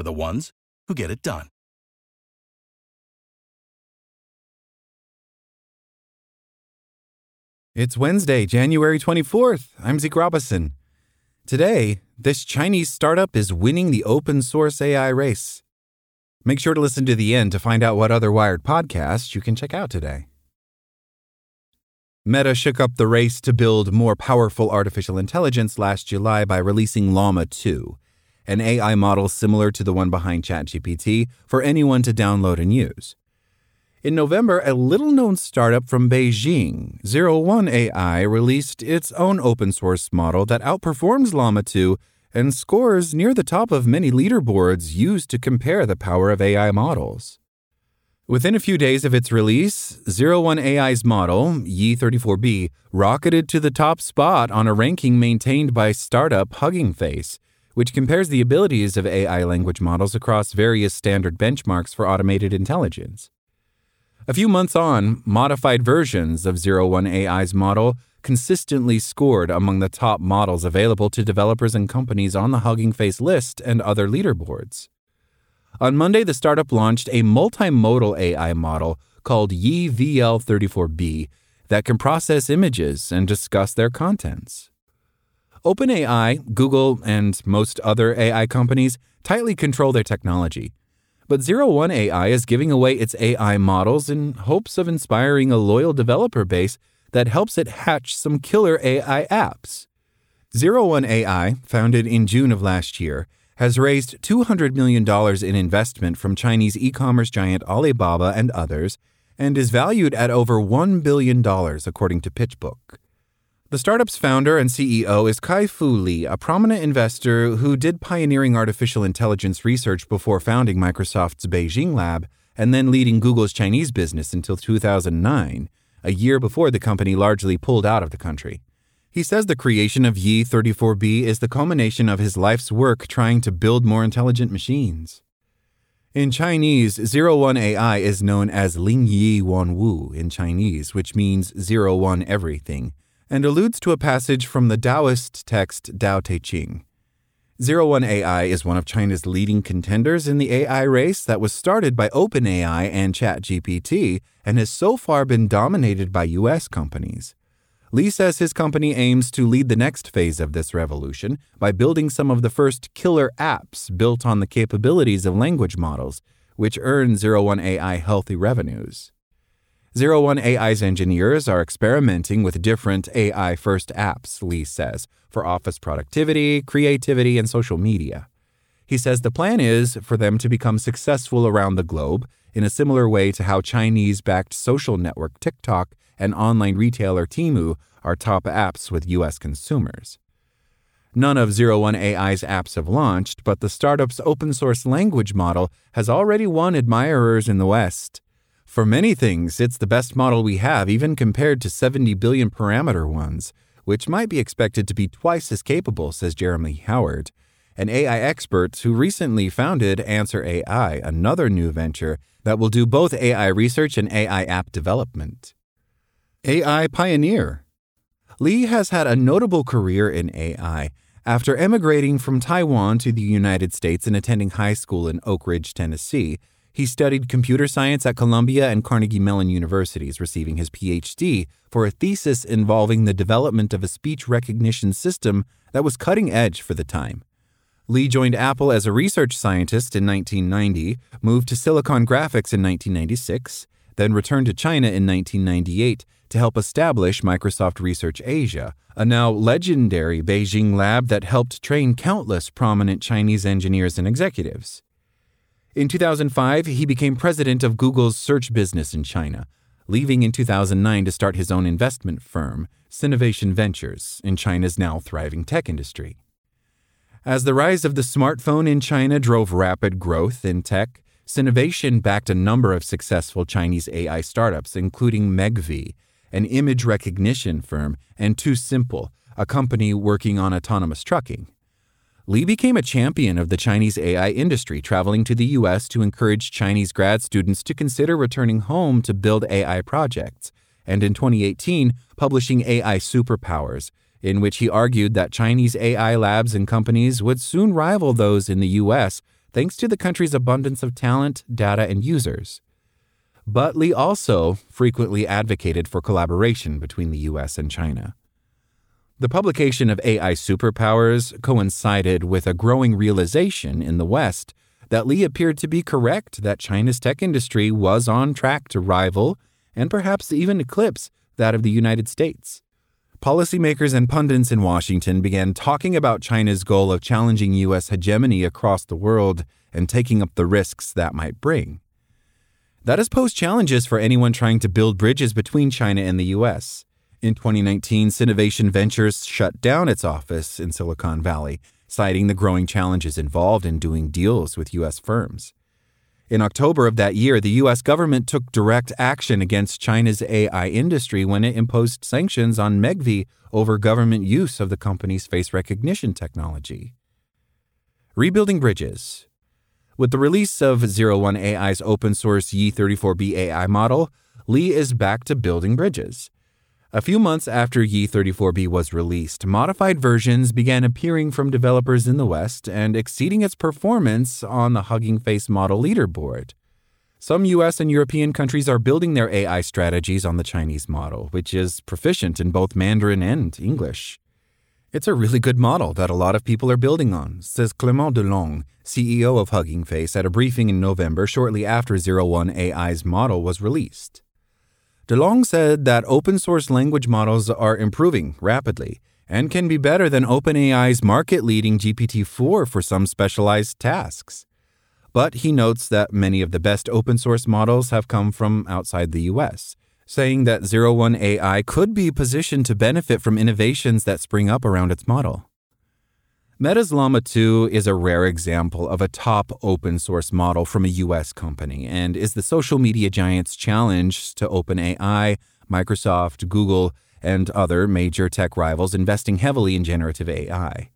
for the ones who get it done. It's Wednesday, January 24th. I'm Zeke Robison. Today, this Chinese startup is winning the open source AI race. Make sure to listen to the end to find out what other Wired podcasts you can check out today. Meta shook up the race to build more powerful artificial intelligence last July by releasing Llama 2, an AI model similar to the one behind ChatGPT for anyone to download and use. In November, a little known startup from Beijing, 01AI, released its own open source model that outperforms Llama 2 and scores near the top of many leaderboards used to compare the power of AI models. Within a few days of its release, 01AI's model, Yi 34B, rocketed to the top spot on a ranking maintained by startup Hugging Face, which compares the abilities of AI language models across various standard benchmarks for automated intelligence. A few months on, modified versions of Zero One AI's model consistently scored among the top models available to developers and companies on the Hugging Face list and other leaderboards. On Monday, the startup launched a multimodal AI model called Yi VL34B that can process images and discuss their contents. OpenAI, Google, and most other AI companies tightly control their technology. But Zero One AI is giving away its AI models in hopes of inspiring a loyal developer base that helps it hatch some killer AI apps. Zero One AI, founded in June of last year, has raised $200 million in investment from Chinese e commerce giant Alibaba and others, and is valued at over $1 billion, according to PitchBook. The startup's founder and CEO is Kai Fu Lee, a prominent investor who did pioneering artificial intelligence research before founding Microsoft's Beijing lab and then leading Google's Chinese business until 2009, a year before the company largely pulled out of the country. He says the creation of Yi 34B is the culmination of his life's work trying to build more intelligent machines. In Chinese, Zero One AI is known as Ling Yi Wan Wu in Chinese, which means zero one everything and alludes to a passage from the Taoist text Tao Te Ching. Zero One AI is one of China's leading contenders in the AI race that was started by OpenAI and ChatGPT and has so far been dominated by US companies. Lee says his company aims to lead the next phase of this revolution by building some of the first killer apps built on the capabilities of language models, which earn Zero One AI healthy revenues. Zero One AI's engineers are experimenting with different AI first apps, Lee says, for office productivity, creativity, and social media. He says the plan is for them to become successful around the globe in a similar way to how Chinese backed social network TikTok and online retailer Temu are top apps with US consumers. None of Zero One AI's apps have launched, but the startup's open source language model has already won admirers in the West. For many things, it's the best model we have, even compared to 70 billion parameter ones, which might be expected to be twice as capable, says Jeremy Howard, an AI expert who recently founded Answer AI, another new venture that will do both AI research and AI app development. AI Pioneer Lee has had a notable career in AI. After emigrating from Taiwan to the United States and attending high school in Oak Ridge, Tennessee, he studied computer science at Columbia and Carnegie Mellon Universities, receiving his PhD for a thesis involving the development of a speech recognition system that was cutting edge for the time. Lee joined Apple as a research scientist in 1990, moved to Silicon Graphics in 1996, then returned to China in 1998 to help establish Microsoft Research Asia, a now legendary Beijing lab that helped train countless prominent Chinese engineers and executives. In 2005, he became president of Google's search business in China, leaving in 2009 to start his own investment firm, Sinovation Ventures, in China's now thriving tech industry. As the rise of the smartphone in China drove rapid growth in tech, Sinovation backed a number of successful Chinese AI startups, including Megvii, an image recognition firm, and TuSimple, a company working on autonomous trucking. Lee became a champion of the Chinese AI industry, traveling to the US to encourage Chinese grad students to consider returning home to build AI projects, and in 2018, publishing AI Superpowers, in which he argued that Chinese AI labs and companies would soon rival those in the US thanks to the country's abundance of talent, data, and users. But Lee also frequently advocated for collaboration between the US and China. The publication of AI Superpowers coincided with a growing realization in the West that Lee appeared to be correct that China's tech industry was on track to rival and perhaps even eclipse that of the United States. Policymakers and pundits in Washington began talking about China's goal of challenging U.S. hegemony across the world and taking up the risks that might bring. That has posed challenges for anyone trying to build bridges between China and the U.S. In 2019, Sinovation Ventures shut down its office in Silicon Valley, citing the growing challenges involved in doing deals with U.S. firms. In October of that year, the U.S. government took direct action against China's AI industry when it imposed sanctions on Megvii over government use of the company's face recognition technology. Rebuilding bridges. With the release of Zero One AI's open source Yi34B AI model, Lee is back to building bridges. A few months after Yi34B was released, modified versions began appearing from developers in the West and exceeding its performance on the Hugging Face model leaderboard. Some US and European countries are building their AI strategies on the Chinese model, which is proficient in both Mandarin and English. It's a really good model that a lot of people are building on, says Clément Delangue, CEO of Hugging Face, at a briefing in November shortly after Zero One AI's model was released. Delangue said that open source language models are improving rapidly and can be better than OpenAI's market leading GPT 4 for some specialized tasks. But he notes that many of the best open source models have come from outside the US, saying that Zero One AI could be positioned to benefit from innovations that spring up around its model. Meta's Llama 2 is a rare example of a top open source model from a US company and is the social media giant's challenge to OpenAI, Microsoft, Google, and other major tech rivals investing heavily in generative AI.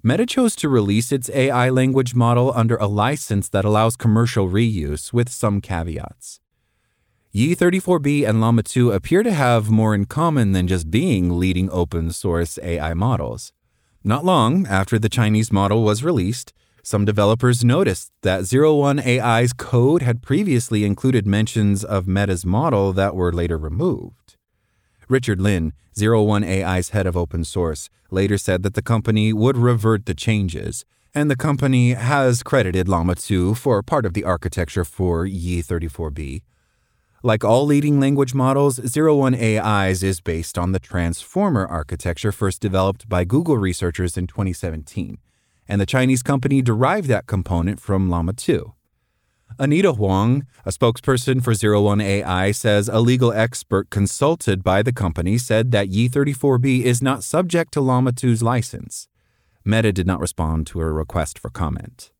Meta chose to release its AI language model under a license that allows commercial reuse with some caveats. Yi34B and Llama 2 appear to have more in common than just being leading open source AI models. Not long after the Chinese model was released, some developers noticed that 01AI's code had previously included mentions of Meta's model that were later removed. Richard Lin, 01AI's head of open source, later said that the company would revert the changes, and the company has credited Llama 2 for part of the architecture for Yi34B. Like all leading language models, 01AI's is based on the Transformer architecture first developed by Google researchers in 2017, and the Chinese company derived that component from Llama 2. Anita Huang, a spokesperson for 01AI, says a legal expert consulted by the company said that Yi34B is not subject to Llama 2's license. Meta did not respond to a request for comment.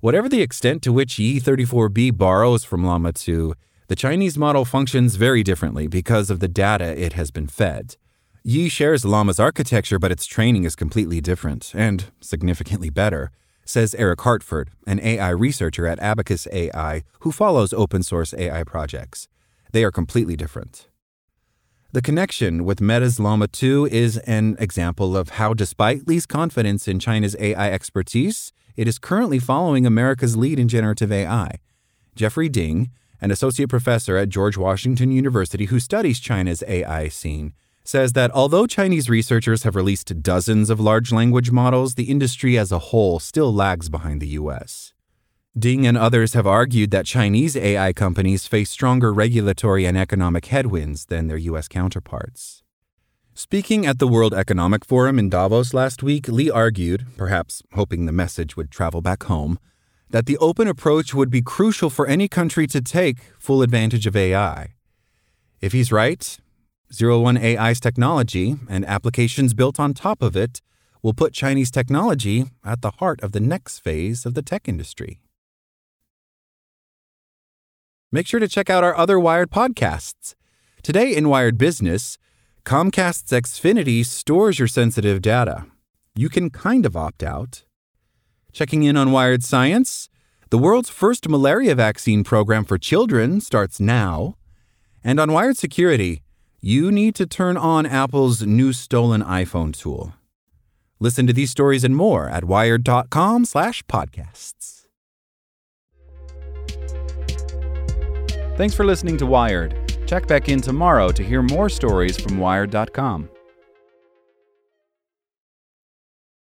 Whatever the extent to which Yi34B borrows from Llama 2, the Chinese model functions very differently because of the data it has been fed. Yi shares Llama's architecture, but its training is completely different and significantly better, says Eric Hartford, an AI researcher at Abacus AI who follows open source AI projects. They are completely different. The connection with Meta's Llama 2 is an example of how, despite Lee's confidence in China's AI expertise, it is currently following America's lead in generative AI. Jeffrey Ding, an associate professor at George Washington University who studies China's AI scene, says that although Chinese researchers have released dozens of large language models, the industry as a whole still lags behind the US. Ding and others have argued that Chinese AI companies face stronger regulatory and economic headwinds than their US counterparts. Speaking at the World Economic Forum in Davos last week, Lee argued, perhaps hoping the message would travel back home, that the open approach would be crucial for any country to take full advantage of AI. If he's right, Zero One AI's technology and applications built on top of it will put Chinese technology at the heart of the next phase of the tech industry. Make sure to check out our other Wired podcasts. Today in Wired Business, Comcast's Xfinity stores your sensitive data. You can kind of opt out. Checking in on Wired Science, the world's first malaria vaccine program for children starts now. And on Wired Security, you need to turn on Apple's new stolen iPhone tool. Listen to these stories and more at wired.com/podcasts. Thanks for listening to Wired. Check back in tomorrow to hear more stories from wired.com.